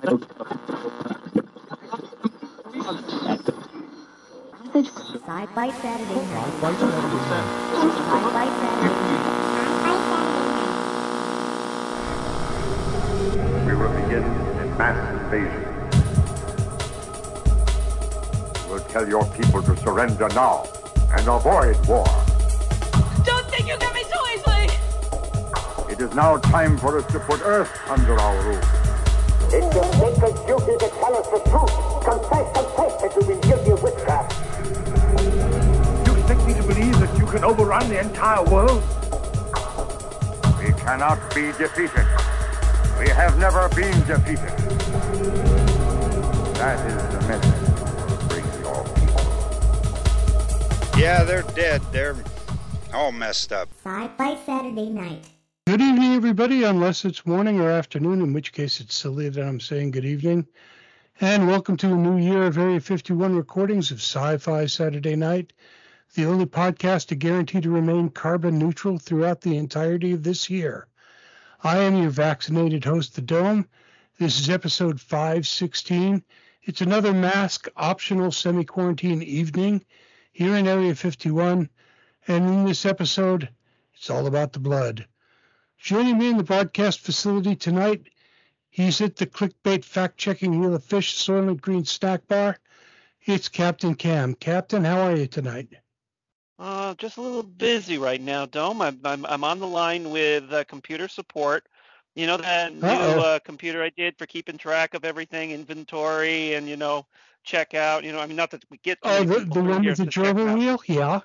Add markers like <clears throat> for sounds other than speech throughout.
Sci-Fi Saturday night. Sci-Fi Saturday night. We will begin a mass invasion. We'll tell your people to surrender now and avoid war. Don't think you get me so easily! It is now time for us to put Earth under our rule. It's your sacred duty to tell us the truth. Confess, confess that you've been guilty of witchcraft. You expect me to believe that you can overrun the entire world? We cannot be defeated. We have never been defeated. That is the message. Bring your people. Yeah, they're dead. They're all messed up. Sci-Fi Saturday night. Good evening, everybody, unless it's morning or afternoon, in which case it's silly that I'm saying good evening. And welcome to a new year of Area 51 recordings of Sci Fi Saturday Night, the only podcast to guarantee to remain carbon neutral throughout the entirety of this year. I am your vaccinated host, The Dome. This is episode 516. It's another mask optional semi quarantine evening here in Area 51. And in this episode, it's all about the blood. Joining me in the broadcast facility tonight, he's at the clickbait fact-checking wheel of fish Soylent Green snack bar. It's Captain Cam. Captain, how are you tonight? Uh, just a little busy right now, Dome. I'm I'm, I'm on the line with uh, computer support. You know that new uh, computer I did for keeping track of everything, inventory, and you know checkout. You know, I mean, not that we get. Oh, the, the one with the gerbil wheel? Yeah.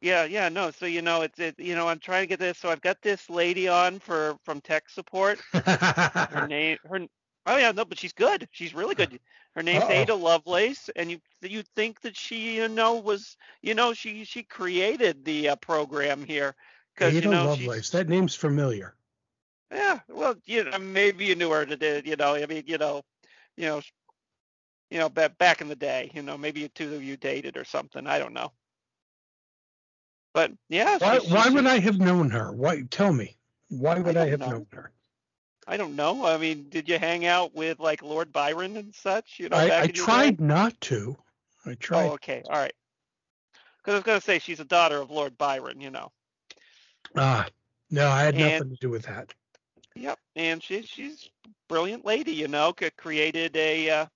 Yeah, yeah, no. So you know, it's it. You know, I'm trying to get this. So I've got this lady on for from tech support. Her name, her. Oh yeah, no, but she's good. She's really good. Her name's Uh-oh. Ada Lovelace, and you you think that she you know was you know she she created the uh, program here because Ada you know Lovelace. That name's familiar. yeah, well, you know, maybe you knew her today. You know, I mean, you know, you know, you know, back back in the day, you know, maybe you two of you dated or something. I don't know. But yeah, Why, why she's- would I have known her? Why? Tell me. Why would I, don't have know. known her? I don't know. I mean, did you hang out with like Lord Byron and such? You know, I, I in your day? tried not to. I tried. Oh, okay, all right. Because I was gonna say she's a daughter of Lord Byron, you know. Ah, no, I had And- nothing to do with that. Yep, and she's she's a brilliant lady, you know. Created a uh,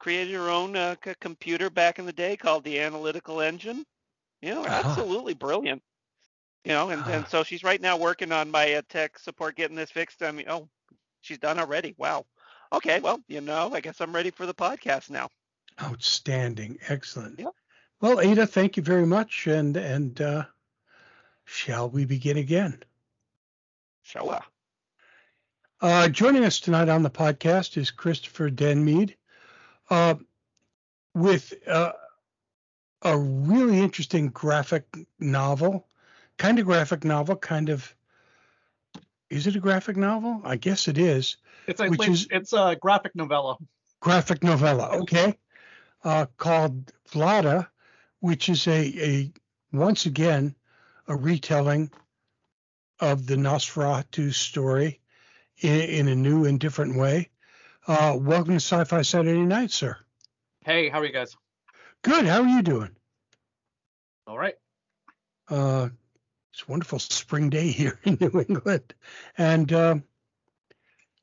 created her own uh, c- computer back in the day called the Analytical Engine. You know, Ah. absolutely brilliant. You know, and, and Ah. so she's right now working on my uh, tech support, getting this fixed. I mean, oh, she's done already. Wow. Okay, well, you know, I guess I'm ready for the podcast now. Outstanding. Excellent. Yep. Well, Ada, thank you very much. And and uh, shall we begin again? Shall we? Uh, joining us tonight on the podcast is Christopher Denmead uh, with uh, a really interesting graphic novel, kind of graphic novel, kind of. Is it a graphic novel? I guess it is. It's a Which is- it's a graphic novella. graphic novella, okay, uh, called Vlada, which is a, a once again a retelling of the Nosferatu story in, in a new and different way. Uh, welcome to Sci-Fi Saturday Night, sir. Hey, how are you guys? Good. How are you doing? All right. Uh, it's a wonderful spring day <laughs> here in New England, and um,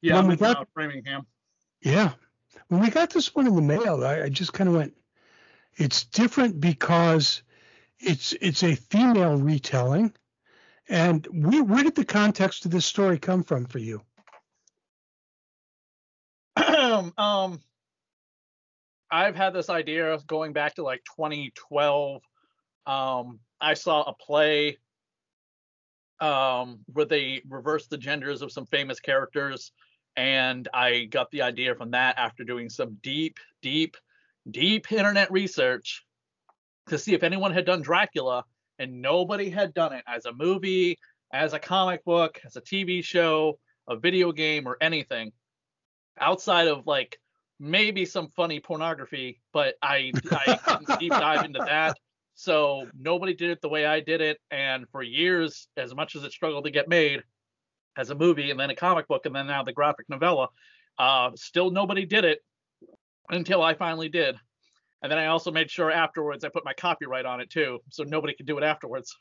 Yeah, When I'm we in got- uh, Framingham. Yeah. When we got this one in the mail, I, I just kind of went, it's different because it's it's a female retelling. And where, where did the context of this story come from for you? <clears throat> um, I've had this idea going back to like 2012. Um, I saw a play um, where they reversed the genders of some famous characters, and I got the idea from that after doing some deep, deep, deep internet research to see if anyone had done Dracula, and nobody had done it as a movie, as a comic book, as a TV show, a video game, or anything outside of like maybe some funny pornography, but I I couldn't deep <laughs> dive into that. So nobody did it the way I did it, and for years, as much as it struggled to get made as a movie and then a comic book and then now the graphic novella, Uh, still nobody did it until I finally did. And then I also made sure afterwards I put my copyright on it too, so nobody could do it afterwards.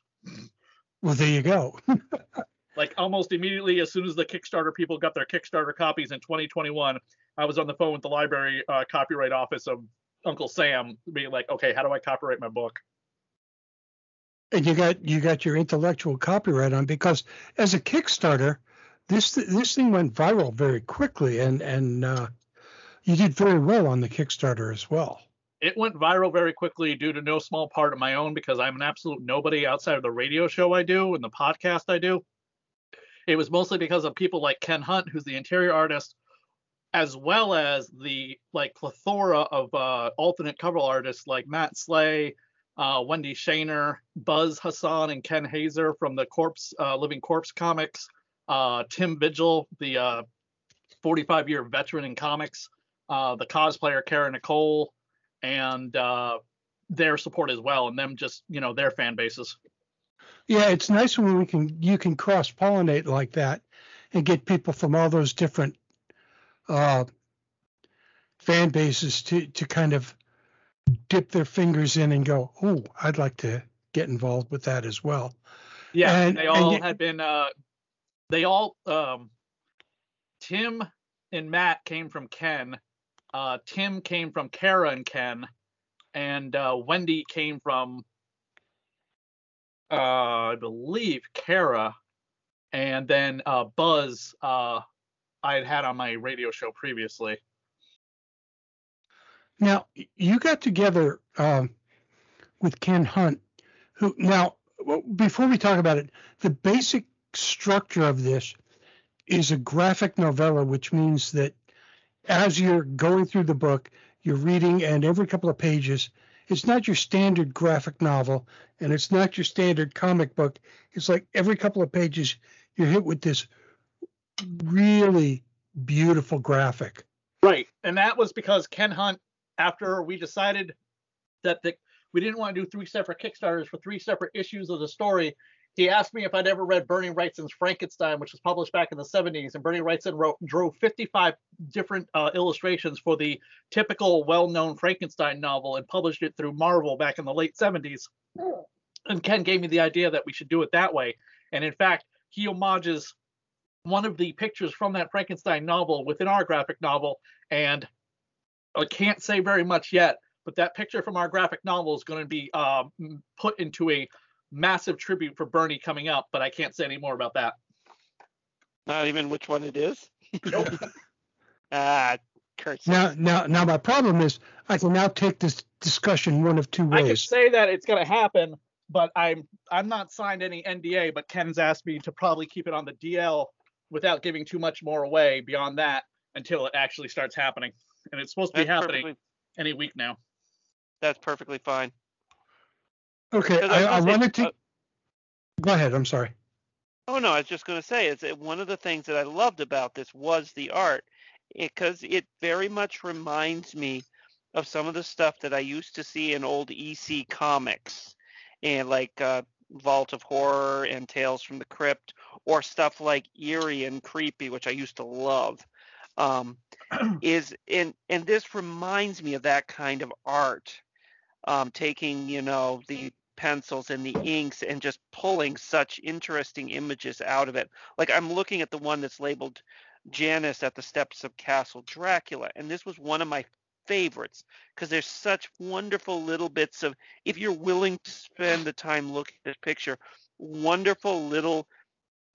Well, there you go. <laughs> Like almost immediately, as soon as the Kickstarter people got their Kickstarter copies in 2021, I was on the phone with the library uh, copyright office of Uncle Sam, being like, "Okay, how do I copyright my book?" and you got you got your intellectual copyright on because as a Kickstarter, this this thing went viral very quickly, and and uh, you did very well on the Kickstarter as well. It went viral very quickly due to no small part of my own because I'm an absolute nobody outside of the radio show I do and the podcast I do. It was mostly because of people like Ken Hunt, who's the interior artist, as well as the like plethora of uh, alternate cover artists like Matt Slay, uh, Wendy Shaner, Buzz Hassan, and Ken Haeser from the Corpse uh, Living Corpse comics, uh, Tim Vigil, the 45 year veteran in comics, uh, the cosplayer Kara Nicole, and uh, their support as well, and them just you know their fan bases. Yeah, it's nice when we can you can cross pollinate like that and get people from all those different uh, fan bases to to kind of dip their fingers in and go, oh, I'd like to get involved with that as well. Yeah, And- they all you- had been. Uh, they all. Um, Tim and Matt came from Ken. Uh, Tim came from Kara and Ken, and uh, Wendy came from, uh, I believe, Kara, and then uh, Buzz. Uh, I had had on my radio show previously. Now you got together um, with Ken Hunt, who now before we talk about it, the basic structure of this is a graphic novella, which means that as you're going through the book, you're reading, and every couple of pages, it's not your standard graphic novel, and it's not your standard comic book. It's like every couple of pages, you're hit with this really beautiful graphic. Right. And that was because Ken Hunt, after we decided that the, we didn't want to do three separate Kickstarters for three separate issues of the story, he asked me if I'd ever read Bernie Wrightson's Frankenstein, which was published back in the 70s. And Bernie Wrightson wrote, drew 55 different uh, illustrations for the typical well known Frankenstein novel and published it through Marvel back in the late 70s. And Ken gave me the idea that we should do it that way. And in fact, he homages one of the pictures from that Frankenstein novel within our graphic novel. And I can't say very much yet, but that picture from our graphic novel is going to be uh, put into a massive tribute for Bernie coming up, but I can't say any more about that. Not even which one it is. <laughs> ah, Kurt. Now, now, now, my problem is I can now take this discussion one of two ways. I can say that it's going to happen, but I'm I'm not signed any NDA, but Ken's asked me to probably keep it on the DL without giving too much more away beyond that until it actually starts happening. And it's supposed to be That's happening perfectly, any week now. that's perfectly fine. Okay, I, was I wanted to. uh, Go ahead. I'm sorry. Oh no, I was just going to say is that one of the things that I loved about this was the art, because it, very much reminds me of some of the stuff that I used to see in old EC comics, and like uh, Vault of Horror and Tales from the Crypt, or stuff like Eerie and Creepy, which I used to love. Um, <clears throat> is and and this reminds me of that kind of art, um, taking you know the pencils and the inks and just pulling such interesting images out of it. Like I'm looking at the one that's labeled Janice at the steps of Castle Dracula, and this was one of my favorites because there's such wonderful little bits of if you're willing to spend the time looking at this picture, wonderful little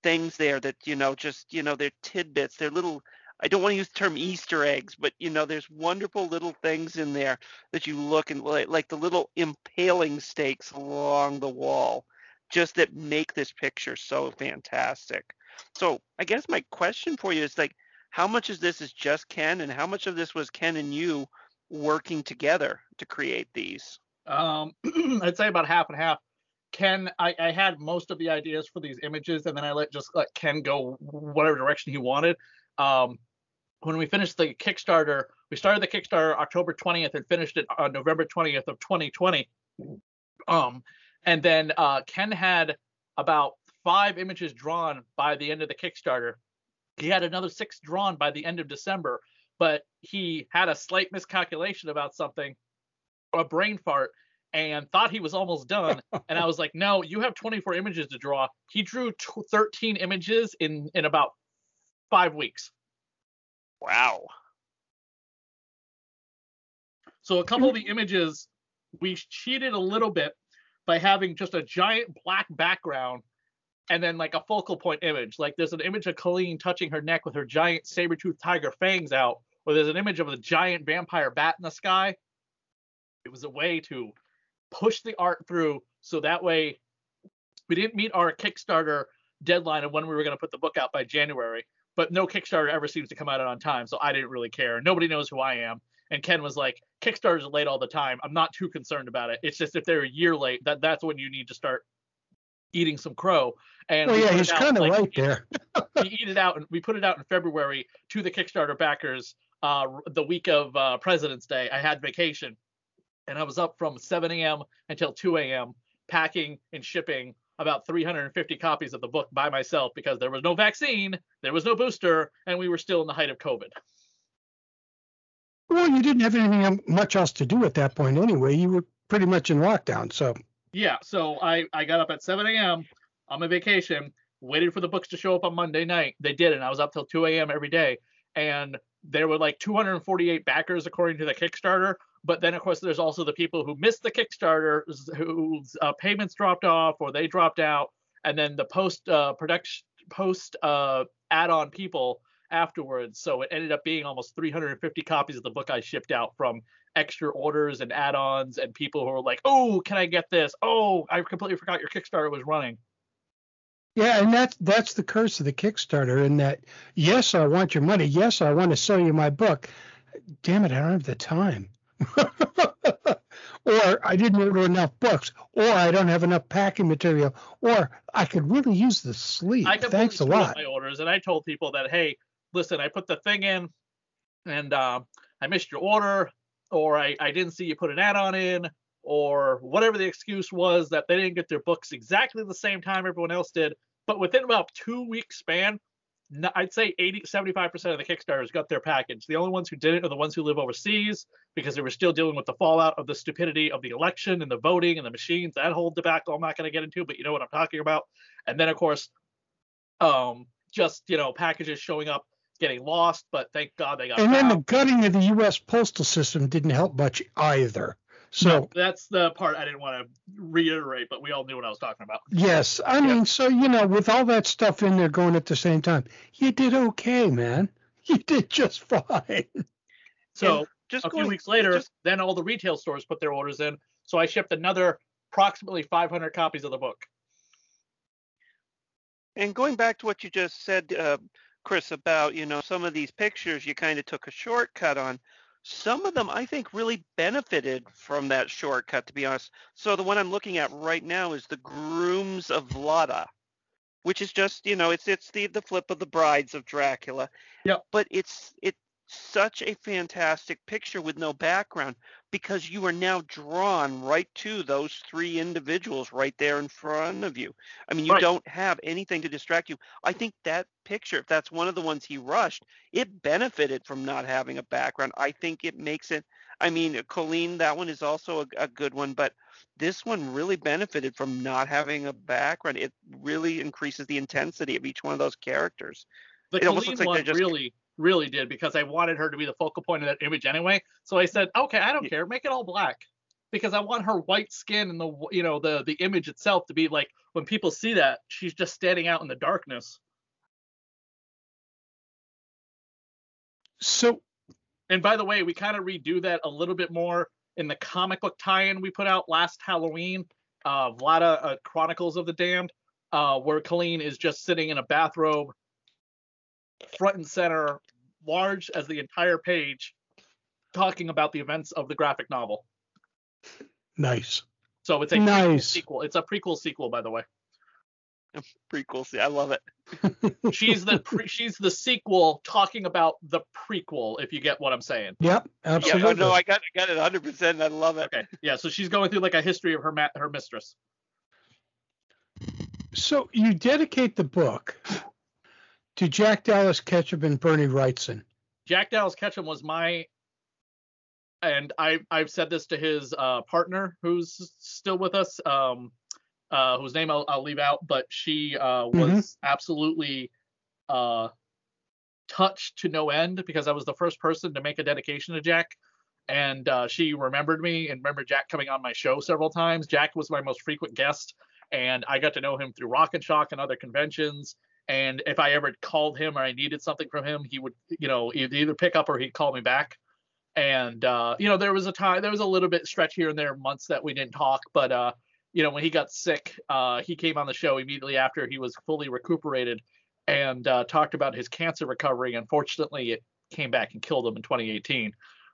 things there that you know just you know they're tidbits, they're little I don't want to use the term Easter eggs, but you know, there's wonderful little things in there that you look and like, like the little impaling stakes along the wall, just that make this picture so fantastic. So I guess my question for you is like, how much of this is just Ken, and how much of this was Ken and you working together to create these? Um, <clears throat> I'd say about half and half. Ken, I, I had most of the ideas for these images, and then I let just let Ken go whatever direction he wanted. Um, when we finished the Kickstarter, we started the Kickstarter October 20th and finished it on November 20th of 2020. Um, and then uh, Ken had about five images drawn by the end of the Kickstarter, he had another six drawn by the end of December, but he had a slight miscalculation about something, a brain fart, and thought he was almost done. <laughs> and I was like, no, you have 24 images to draw. He drew t- 13 images in in about five weeks. Wow. So a couple of the images, we cheated a little bit by having just a giant black background and then like a focal point image. Like there's an image of Colleen touching her neck with her giant saber-toothed tiger fangs out, or there's an image of a giant vampire bat in the sky. It was a way to push the art through so that way we didn't meet our Kickstarter deadline of when we were going to put the book out by January. But no Kickstarter ever seems to come out on time, so I didn't really care. Nobody knows who I am. And Ken was like, Kickstarters are late all the time. I'm not too concerned about it. It's just if they're a year late, that that's when you need to start eating some crow. And well, yeah, he's kind of like, right there. <laughs> we eat it out and we put it out in February to the Kickstarter backers uh, the week of uh, President's Day. I had vacation and I was up from 7 a.m. until 2 a.m. packing and shipping about 350 copies of the book by myself because there was no vaccine, there was no booster, and we were still in the height of COVID. Well, you didn't have anything um, much else to do at that point anyway. You were pretty much in lockdown, so Yeah, so I, I got up at 7 a.m. on my vacation, waited for the books to show up on Monday night. They did, and I was up till 2 a.m. every day. And there were like 248 backers according to the Kickstarter. But then, of course, there's also the people who missed the Kickstarter, whose uh, payments dropped off or they dropped out, and then the post uh, production post uh, add-on people afterwards. So it ended up being almost 350 copies of the book I shipped out from extra orders and add-ons and people who were like, "Oh, can I get this? Oh, I completely forgot your Kickstarter was running." yeah, and that's that's the curse of the Kickstarter. In that, yes, I want your money. Yes, I want to sell you my book. Damn it, I don't have the time. <laughs> or I didn't order enough books, or I don't have enough packing material, or I could really use the sleeve. I Thanks a lot. my orders, and I told people that, hey, listen, I put the thing in, and um, I missed your order, or I, I didn't see you put an add-on in, or whatever the excuse was that they didn't get their books exactly the same time everyone else did. But within about two week span, I'd say 80, 75% of the Kickstarters got their package. The only ones who didn't are the ones who live overseas because they were still dealing with the fallout of the stupidity of the election and the voting and the machines. That whole debacle I'm not going to get into, but you know what I'm talking about. And then, of course, um, just you know, packages showing up getting lost, but thank God they got And then the gutting of the U.S. postal system didn't help much either. So No, that's the part I didn't want to reiterate, but we all knew what I was talking about. yes, I mean, so you know, with all that stuff in there going at the same time, you did okay, man. <laughs> You did just fine. So Just a few weeks later, just- then all the retail stores put their orders in. So I shipped another approximately 500 copies of the book. And going back to what you just said, uh, Chris, about you know some of these pictures you kind of took a shortcut on. Some of them I think really benefited from that shortcut, to be honest. So the one I'm looking at right now is the Grooms of Vlada, which is just you know it's it's the the flip of the brides of Dracula. Yep. But it's it's such a fantastic picture with no background because you are now drawn right to those three individuals right there in front of you. I mean, you Right. don't have anything to distract you. I think that picture, if that's one of the ones he rushed, it benefited from not having a background. I think it makes it. I mean, Colleen, that one is also a, a good one, but this one really benefited from not having a background. It really increases the intensity of each one of those characters. The It almost Colleen looks like one they're just- really, really did because I wanted her to be the focal point of that image anyway. So I said, okay, I don't Yeah. care, make it all black because I want her white skin and the you know the the image itself to be like when people see that she's just standing out in the darkness. So And by the way, we kind of redo that a little bit more in the comic book tie-in we put out last Halloween, uh, Vlada uh, Chronicles of the Damned, uh, where Colleen is just sitting in a bathrobe, front and center, large as the entire page, talking about the events of the graphic novel. nice. So it's a Nice. sequel. It's a prequel sequel, by the way. <laughs> Pretty cool. See, I love it. <laughs> She's the pre- she's the sequel talking about the prequel. If you get what I'm saying. Yep, Yeah, oh, absolutely. oh, no, I got I got it 100%. I love it. Okay. Yeah. So she's going through like a history of her ma- her mistress. So you dedicate the book to Jack Dallas Ketchum and Bernie Wrightson. Jack Dallas Ketchum was my, and I I've said this to his uh, partner who's still with us, um, uh, whose name I'll, I'll leave out, but she uh, was absolutely uh, touched to no end because I was the first person to make a dedication to Jack. And uh, she remembered me and remembered Jack coming on my show several times. Jack was my most frequent guest, and I got to know him through Rock and Shock and other conventions. And if I ever called him or I needed something from him, he would, you know, either pick up or he'd call me back. And uh, you know, there was a time, there was a little bit stretch here and there, months that we didn't talk, but uh, you know, when he got sick, uh, he came on the show immediately after he was fully recuperated and uh, talked about his cancer recovery. Unfortunately, it came back and killed him in 2018.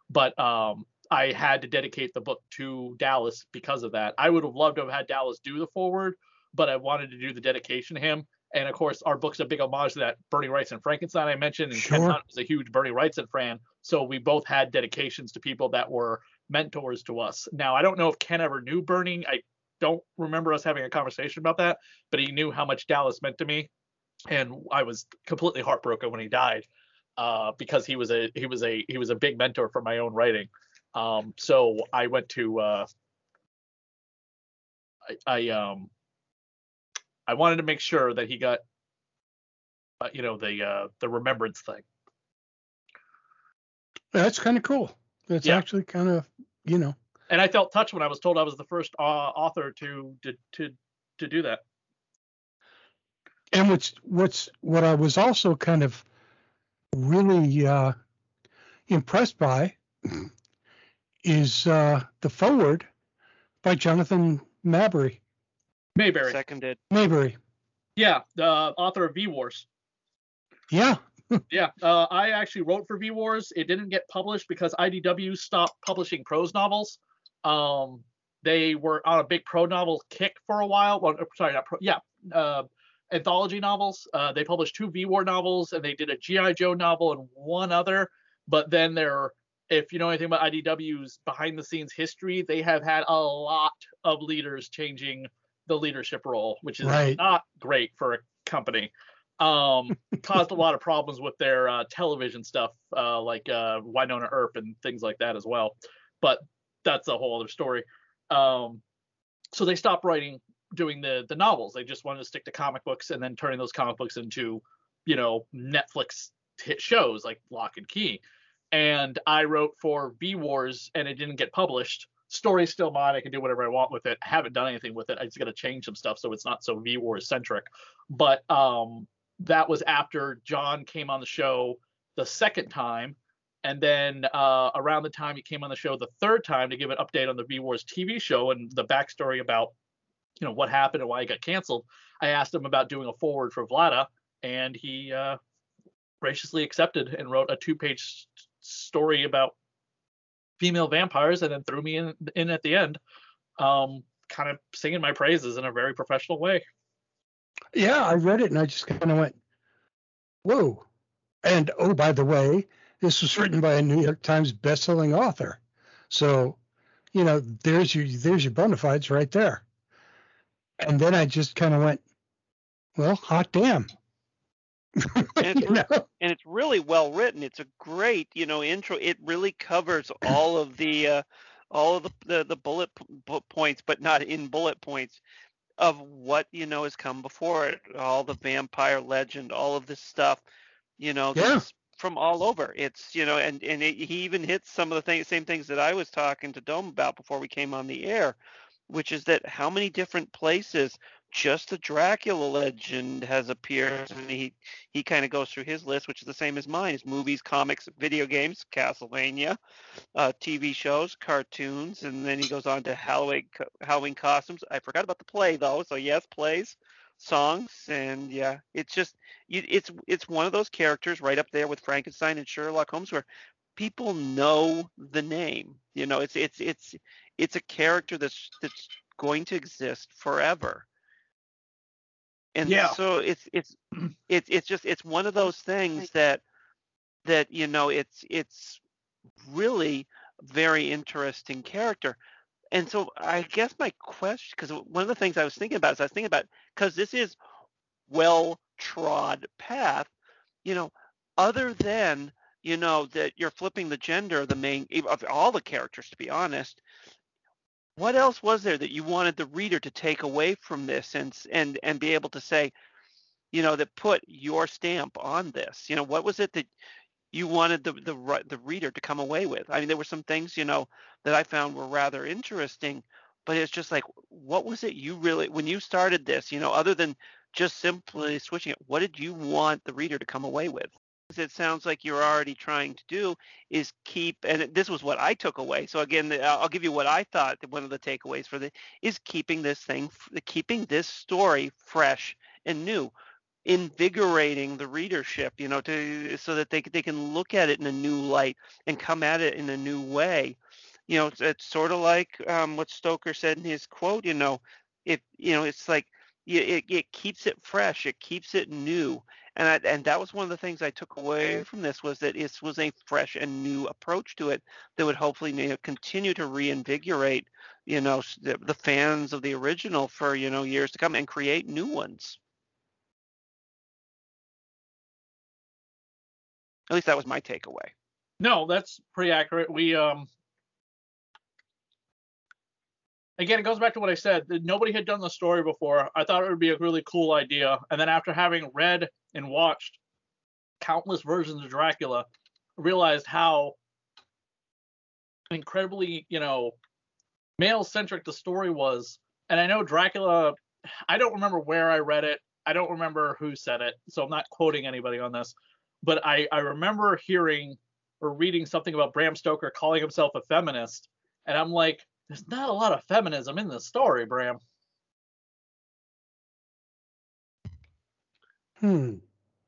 But um, I had to dedicate the book to Dallas because of that. I would have loved to have had Dallas do the forward, but I wanted to do the dedication to him. And of course, our book's a big homage to that Bernie Wrightson Frankenstein I mentioned, and Ken Hunt was a huge Bernie Wrightson fan. So we both had dedications to people that were mentors to us. Now, I don't know if Ken ever knew Bernie. I don't remember us having a conversation about that, but he knew how much Dallas meant to me, and I was completely heartbroken when he died uh, because he was a he was a he was a big mentor for my own writing. Um, so I went to uh, I, I um I wanted to make sure that he got uh, you know the uh, the remembrance thing. That's kind of cool. That's Yeah. actually kind of, you know, And I felt touched when I was told I was the first uh, author to to to to do that. and what's what's what I was also kind of really uh, impressed by is uh, the forward by Jonathan Mabry. Maberry. Seconded. Maberry. Yeah, the author of V Wars. Yeah. <laughs> Yeah, uh, I actually wrote for V Wars. It didn't get published because IDW stopped publishing prose novels. Um, they were on a big pro novel kick for a while. Well, uh, sorry, not pro. Yeah, uh, anthology novels. Uh, they published two V War novels, and they did a GI Joe novel and one other. But then they're, if you know anything about IDW's behind the scenes history, they have had a lot of leaders changing the leadership role, which is Right. not great for a company. Um <laughs> caused a lot of problems with their uh, television stuff uh like uh Wynonna Earp and things like that as well. But that's a whole other story. Um so they stopped writing doing the the novels. They just wanted to stick to comic books and then turning those comic books into you know Netflix hit shows like Locke and Key. And I wrote for V Wars and it didn't get published story's still mine I can do whatever I want with it. I haven't done anything with it. I just got to change some stuff so it's not so V Wars centric. But um that was after John came on the show the second time. And then uh, around the time he came on the show the third time to give an update on the V Wars TV show and the backstory about, you know, what happened and why he got canceled, I asked him about doing a forward for Vlada, and he uh, graciously accepted and wrote a two-page story about female vampires, and then threw me in, in at the end, um, kind of singing my praises in a very professional way. Yeah, I read it and I just kind of went, whoa. And oh, by the way, this was written by a New York Times bestselling author. So, you know, there's your there's your bona fides right there. And then I just kind of went, well, hot damn. <laughs> And know? and it's really well written. It's a great, you know, intro. It really covers all of the uh, all of the the, the bullet p- points, but not in bullet points of what you know has come before it. All the vampire legend, all of this stuff, you know, Yeah. that's from all over. It's you know, and and it, he even hits some of the things, same things that I was talking to Dome about before we came on the air, which is that how many different places just the Dracula legend has appeared, and he he kind of goes through his list, which is the same as mine: is movies, comics, video games, Castlevania, uh, TV shows, cartoons, and then he goes on to Halloween Halloween costumes. I forgot about the play though, so yes, plays, songs, and yeah, it's just it's it's one of those characters right up there with Frankenstein and Sherlock Holmes where people know the name. You know, it's it's it's it's a character that's that's going to exist forever. And Yeah. so it's it's mm. it's it's just it's one of those things that that you know it's it's really very interesting character. And so I guess my question, because one of the things I was thinking about is I was thinking about because this is well trod path. you know, other than you know that you're flipping the gender, of the main of all the characters, to be honest. What else was there that you wanted the reader to take away from this and and and be able to say, you know, that put your stamp on this? You know, what was it that you wanted the the the reader to come away with? I mean, there were some things, you know, that I found were rather interesting, but it's just like, what was it you really when you started this? You know, other than just simply switching it, what did you want the reader to come away with? It sounds like you're already trying to do is keep, and this was what I took away. So again, I'll give you what I thought one of the takeaways for the is keeping this thing, keeping this story fresh and new, invigorating the readership, you know, to so that they they can look at it in a new light and come at it in a new way. You know, it's, it's sort of like um, what Stoker said in his quote. You know, it you know it's like it, it keeps it fresh, it keeps it new, and I, and that was one of the things I took away from this was that it was a fresh and new approach to it that would hopefully you know, continue to reinvigorate you know the, the fans of the original for you know years to come and create new ones. At least that was my takeaway. No, that's pretty accurate. We um again, it goes back to what I said. Nobody had done the story before. I thought it would be a really cool idea, and then after having read and watched countless versions of Dracula, realized how incredibly, you know, male centric the story was. And I know Dracula. I don't remember where I read it. I don't remember who said it, so I'm not quoting anybody on this. But I I remember hearing or reading something about Bram Stoker calling himself a feminist, and I'm like, there's not a lot of feminism in this story, Bram. Hmm.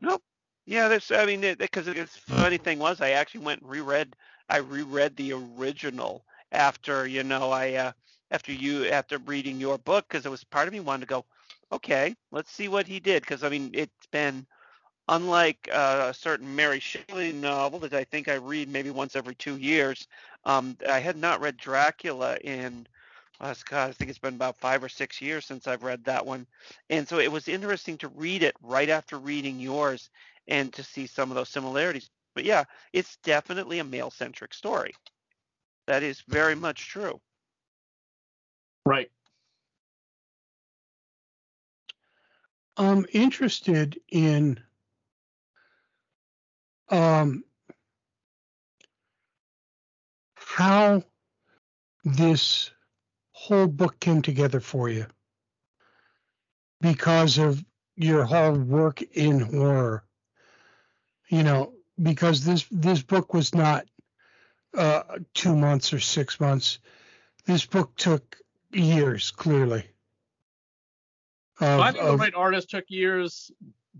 Nope. Yeah, that's. I mean, because the funny thing was, I actually went and reread. I reread the original after you know I uh, after you after reading your book because it was part of me wanted to go, okay, let's see what he did because I mean it's been unlike uh, a certain Mary Shelley novel that I think I read maybe once every two years. Um, I had not read Dracula in. Uh, God, I think it's been about five or six years since I've read that one, and so it was interesting to read it right after reading yours and to see some of those similarities. But yeah, it's definitely a male centric story. That is very much true. Right. I'm interested in um, how this whole book came together for you because of your whole work in horror. You know, because this this book was not uh, two months or six months. This book took years, clearly. Of- Finding the of- right artist took years.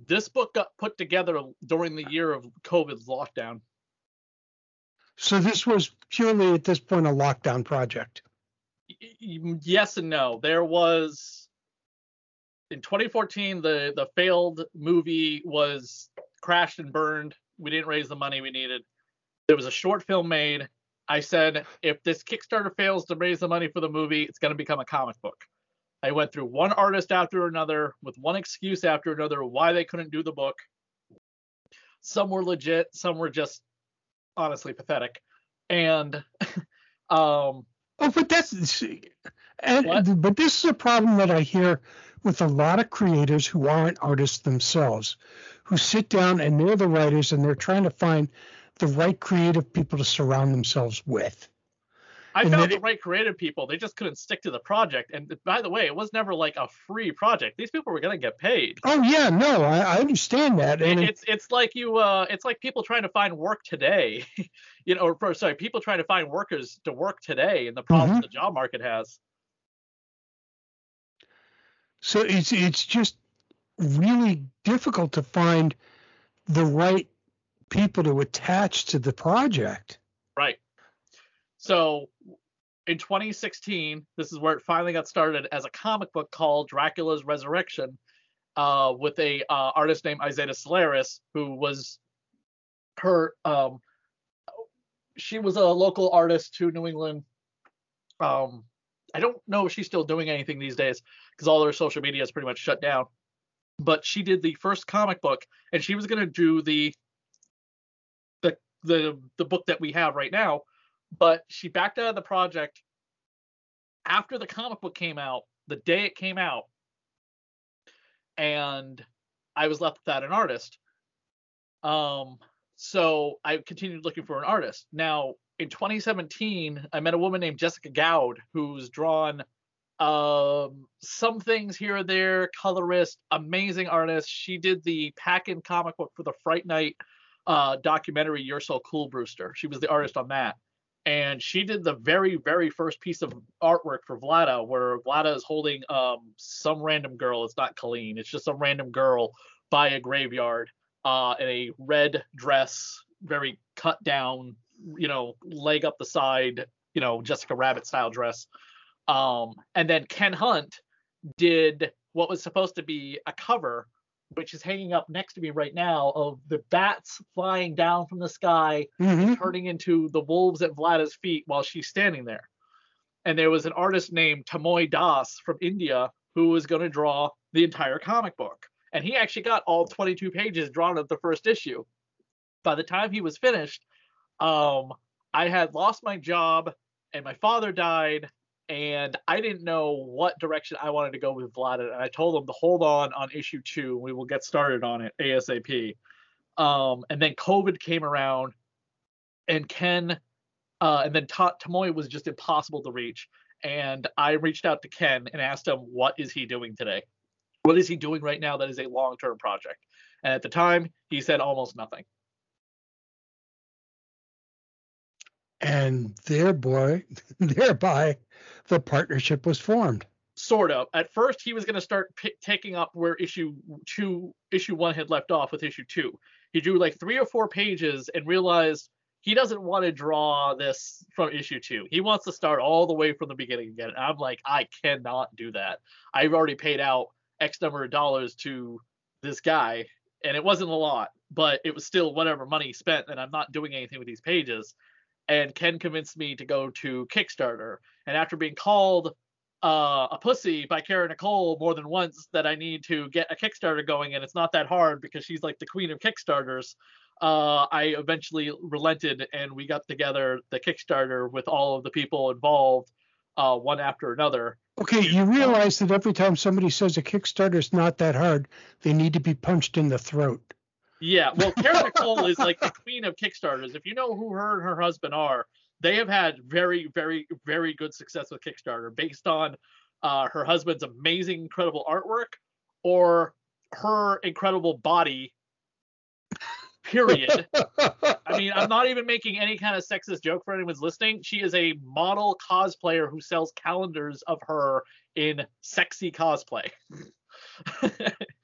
This book got put together during the year of COVID lockdown. So this was purely at this point a lockdown project. Yes and no. There was in 2014 the the failed movie was crashed and burned. We didn't raise the money we needed. There was a short film made. I said if this Kickstarter fails to raise the money for the movie, it's going to become a comic book. I went through one artist after another with one excuse after another why they couldn't do the book. Some were legit, some were just honestly pathetic. And <laughs> um Oh, but that's and but this is a problem that I hear with a lot of creators who aren't artists themselves, who sit down and they're the writers and they're trying to find the right creative people to surround themselves with. I And found the it- right creative people. They just couldn't stick to the project. And by the way, it was never like a free project. These people were gonna get paid. Oh yeah, no, I, I understand that, and it- It's it's like you uh it's like people trying to find work today, <laughs> you know, or or, sorry, people trying to find workers to work today and the problems Mhm. the job market has. so it's it's just really difficult to find the right people to attach to the project. Right. So in 2016, this is where it finally got started as a comic book called Dracula's Resurrection, uh, with a uh, artist named Isaiah Solaris, who was her. Um, she was a local artist to New England. Um, I don't know if she's still doing anything these days because all her social media is pretty much shut down. but she did the first comic book, and she was going to do the the the the book that we have right now, but she backed out of the project after the comic book came out, the day it came out, and I was left without an artist. Um, so I continued looking for an artist. Now, in 2017, I met a woman named Jessica Gowd who's drawn um, some things here or there, colorist, amazing artist. She did the pack-in comic book for the Fright Night uh, documentary, You're So Cool, Brewster. She was the artist on that. And she did the very, very first piece of artwork for Vlada, where Vlada is holding um, some random girl. It's not Colleen. It's just some random girl by a graveyard uh, in a red dress, very cut down, you know, leg up the side, you know, Jessica Rabbit style dress. Um, and then Ken Hunt did what was supposed to be a cover, which is hanging up next to me right now, of the bats flying down from the sky, Mhm. turning into the wolves at Vlada's feet while she's standing there. And there was an artist named Tamoy Das from India who was going to draw the entire comic book. And he actually got all 22 pages drawn of the first issue. By the time he was finished, um, I had lost my job and my father died, and I didn't know what direction I wanted to go with Vlad. And I told him to hold on on issue two. We will get started on it ASAP. Um, and then COVID came around, and Ken, uh, and then Ta- Tamoy was just impossible to reach. And I reached out to Ken and asked him, what is he doing today? What is he doing right now that is a long term project? And at the time, he said almost nothing. And thereby, <laughs> thereby, the partnership was formed. sort of. At first, he was going to start p- taking up where issue two, issue one had left off with issue two. He drew like three or four pages and realized he doesn't want to draw this from issue two. He wants to start all the way from the beginning again. And I'm like, I cannot do that. I've already paid out X number of dollars to this guy, and it wasn't a lot, but it was still whatever money spent, and I'm not doing anything with these pages. And Ken convinced me to go to Kickstarter. And after being called uh, a pussy by Kara Nicole more than once that I need to get a Kickstarter going, and it's not that hard because she's like the queen of Kickstarters. Uh, I eventually relented, and we got together the Kickstarter with all of the people involved, uh, one after another. Okay, you realize that every time somebody says a Kickstarter is not that hard, they need to be punched in the throat. Yeah, well, Karen Nicole is like the queen of Kickstarters. If you know who her and her husband are, they have had very, very, very good success with Kickstarter based on uh, her husband's amazing, incredible artwork or her incredible body. Period. I mean, I'm not even making any kind of sexist joke for anyone's listening. She is a model cosplayer who sells calendars of her in sexy cosplay. <laughs>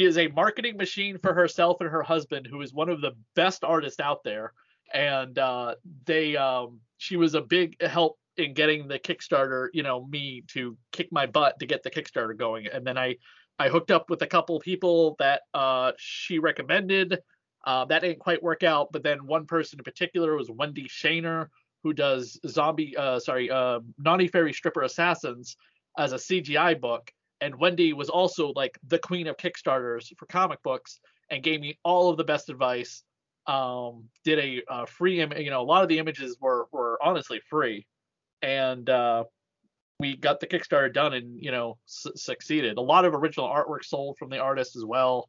she is a marketing machine for herself and her husband, who is one of the best artists out there. And uh, they, um, she was a big help in getting the Kickstarter. You know, me to kick my butt to get the Kickstarter going. And then I, I hooked up with a couple people that uh, she recommended. Uh, that didn't quite work out, but then one person in particular was Wendy Shaner, who does zombie, uh, sorry, uh, Naughty Fairy Stripper Assassins as a CGI book. And Wendy was also like the queen of Kickstarters for comic books and gave me all of the best advice. Um, did a uh, free, Im- you know, a lot of the images were were honestly free, and uh, we got the Kickstarter done and you know su- succeeded. A lot of original artwork sold from the artist as well.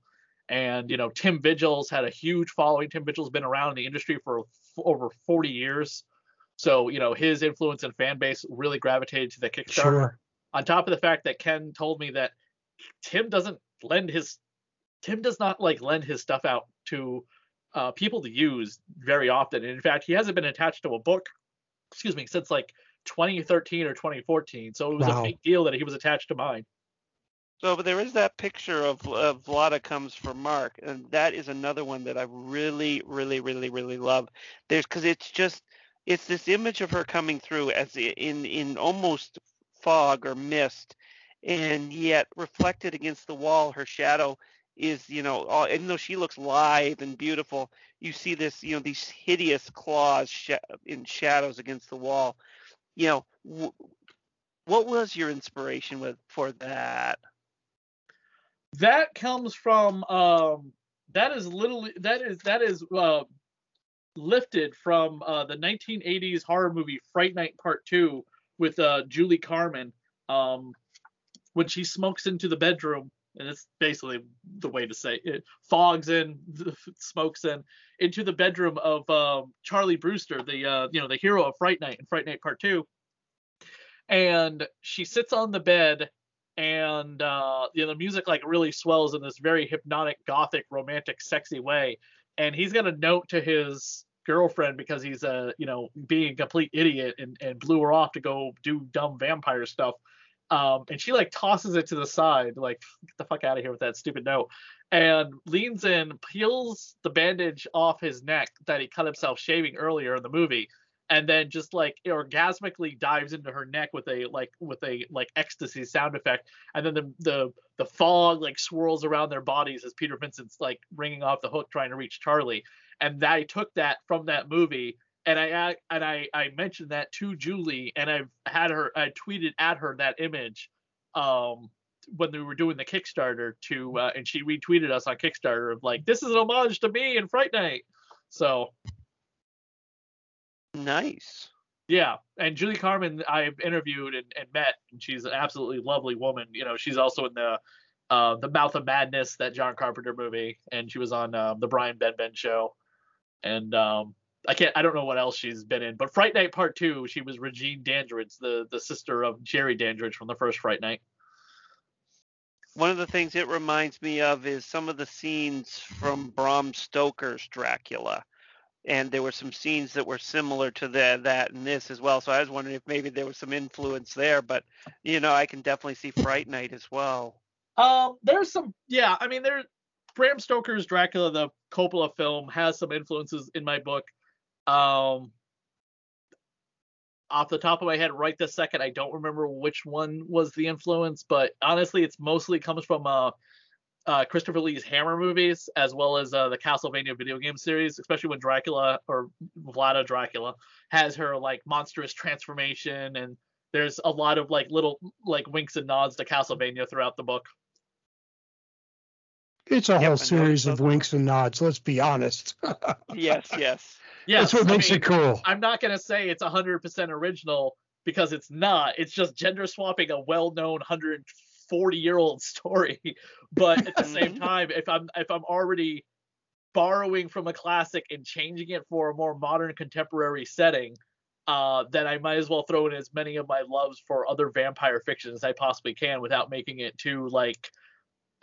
And you know, Tim Vigils had a huge following. Tim Vigils been around in the industry for f- over 40 years, so you know his influence and fan base really gravitated to the Kickstarter. Sure. On top of the fact that Ken told me that Tim doesn't lend his Tim does not like lend his stuff out to uh, people to use very often. And in fact, he hasn't been attached to a book, excuse me, since like 2013 or 2014. So it was Wow. a big deal that he was attached to mine. So, but there is that picture of uh, Vlada comes from Mark, and that is another one that I really, really, really, really love. There's because it's just it's this image of her coming through as in in almost fog or mist, and yet reflected against the wall, her shadow is you know all, even though she looks lithe and beautiful, you see this you know these hideous claws sh- in shadows against the wall. You know, what was your inspiration with for that? That comes from um that is literally that is that is uh lifted from uh the 1980s horror movie Fright Night Part 2 with uh Julie Carmen um when she smokes into the bedroom and it's basically the way to say it fogs in <laughs> smokes in into the bedroom of um, Charlie Brewster the uh you know the hero of Fright Night and Fright Night Part 2 and she sits on the bed and uh, you know the music like really swells in this very hypnotic gothic romantic sexy way. And he's got a note to his girlfriend because he's a you know being a complete idiot and, and blew her off to go do dumb vampire stuff. Um, and she like tosses it to the side like get the fuck out of here with that stupid note and leans in peels the bandage off his neck that he cut himself shaving earlier in the movie and then just like orgasmically dives into her neck with a like with a like ecstasy sound effect and then the the the fog like swirls around their bodies as peter vincent's like ringing off the hook trying to reach charlie and i took that from that movie and i and i i mentioned that to julie and i've had her i tweeted at her that image um when we were doing the kickstarter to uh, and she retweeted us on kickstarter of like this is an homage to me in fright night so Nice. Yeah, and Julie Carmen I've interviewed and, and met, and she's an absolutely lovely woman. You know, she's also in the uh, the Mouth of Madness, that John Carpenter movie, and she was on um, the Brian Benben show. And um, I can't, I don't know what else she's been in, but Fright Night Part Two, she was Regine Dandridge, the the sister of Jerry Dandridge from the first Fright Night. One of the things it reminds me of is some of the scenes from Bram Stoker's Dracula and there were some scenes that were similar to the, that and this as well. So I was wondering if maybe there was some influence there, but you know, I can definitely see Fright Night as well. Um, there's some, yeah. I mean, there, Bram Stoker's Dracula, the Coppola film, has some influences in my book. Um, off the top of my head, right this second, I don't remember which one was the influence, but honestly, it's mostly comes from uh uh, Christopher Lee's Hammer movies, as well as uh, the Castlevania video game series, especially when Dracula or Vlada Dracula has her like monstrous transformation, and there's a lot of like little like winks and nods to Castlevania throughout the book. It's a yep, whole series of winks and nods. Let's be honest. <laughs> yes, yes. Yes, that's what I makes mean, it cool. I'm not gonna say it's 100% original because it's not. It's just gender swapping a well-known 140 year old <laughs> story but at the same time if i'm if i'm already borrowing from a classic and changing it for a more modern contemporary setting uh, then I might as well throw in as many of my loves for other vampire fiction as I possibly can without making it too like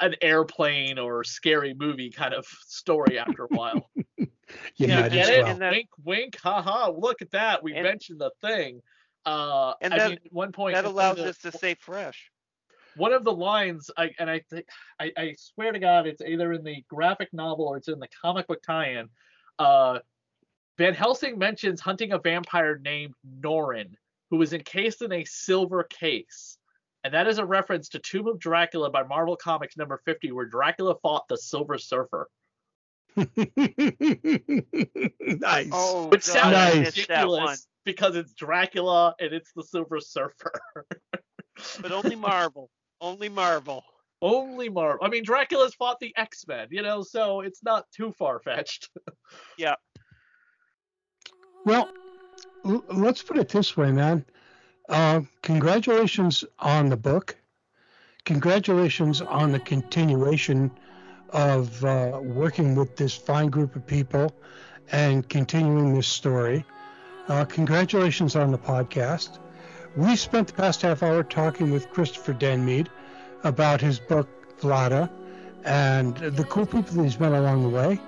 an airplane or scary movie kind of story after a while. <laughs> yeah, get it? Well. And then, wink, wink, haha! Look at that. We and, mentioned the thing. Uh, and I mean, one point that allows us to stay fresh one of the lines, I and I think I, I swear to God, it's either in the graphic novel or it's in the comic book tie-in. Uh, Van Helsing mentions hunting a vampire named Norin, who was encased in a silver case. And that is a reference to Tomb of Dracula by Marvel Comics number 50, where Dracula fought the Silver Surfer. <laughs> nice. Oh, Which sounds nice. ridiculous because it's Dracula and it's the Silver Surfer. <laughs> but only Marvel. Only Marvel. Only Marvel. I mean, Dracula's fought the X Men, you know, so it's not too far fetched. yeah. Well, l- let's put it this way, man. Uh, congratulations on the book. Congratulations on the continuation of uh, working with this fine group of people and continuing this story. Uh, congratulations on the podcast. We spent the past half hour talking with Christopher Denmead about his book, Vlada, and the cool people that he's met along the way.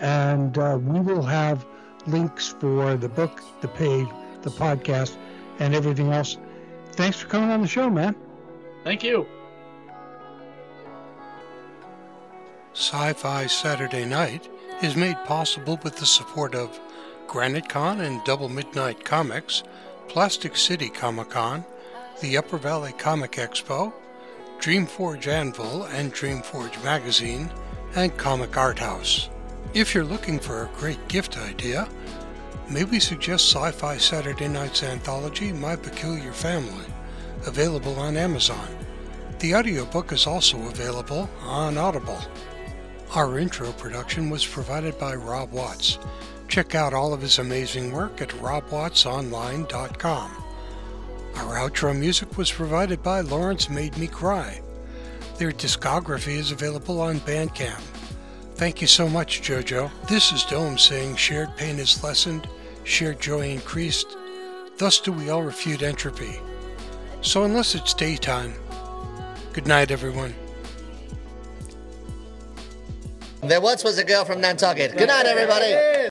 And uh, we will have links for the book, the page, the podcast, and everything else. Thanks for coming on the show, man. Thank you. Sci Fi Saturday Night is made possible with the support of Granite Con and Double Midnight Comics Plastic City Comic Con, the Upper Valley Comic Expo, Dreamforge Anvil and Dreamforge Magazine, and Comic Art House. If you're looking for a great gift idea, may we suggest Sci Fi Saturday Night's anthology, My Peculiar Family, available on Amazon. The audiobook is also available on Audible. Our intro production was provided by Rob Watts. Check out all of his amazing work at robwattsonline.com. Our outro music was provided by Lawrence Made Me Cry. Their discography is available on Bandcamp. Thank you so much, JoJo. This is Dome saying shared pain is lessened, shared joy increased, thus do we all refute entropy. So unless it's daytime, good night, everyone. There once was a girl from Nantucket. Good night, everybody.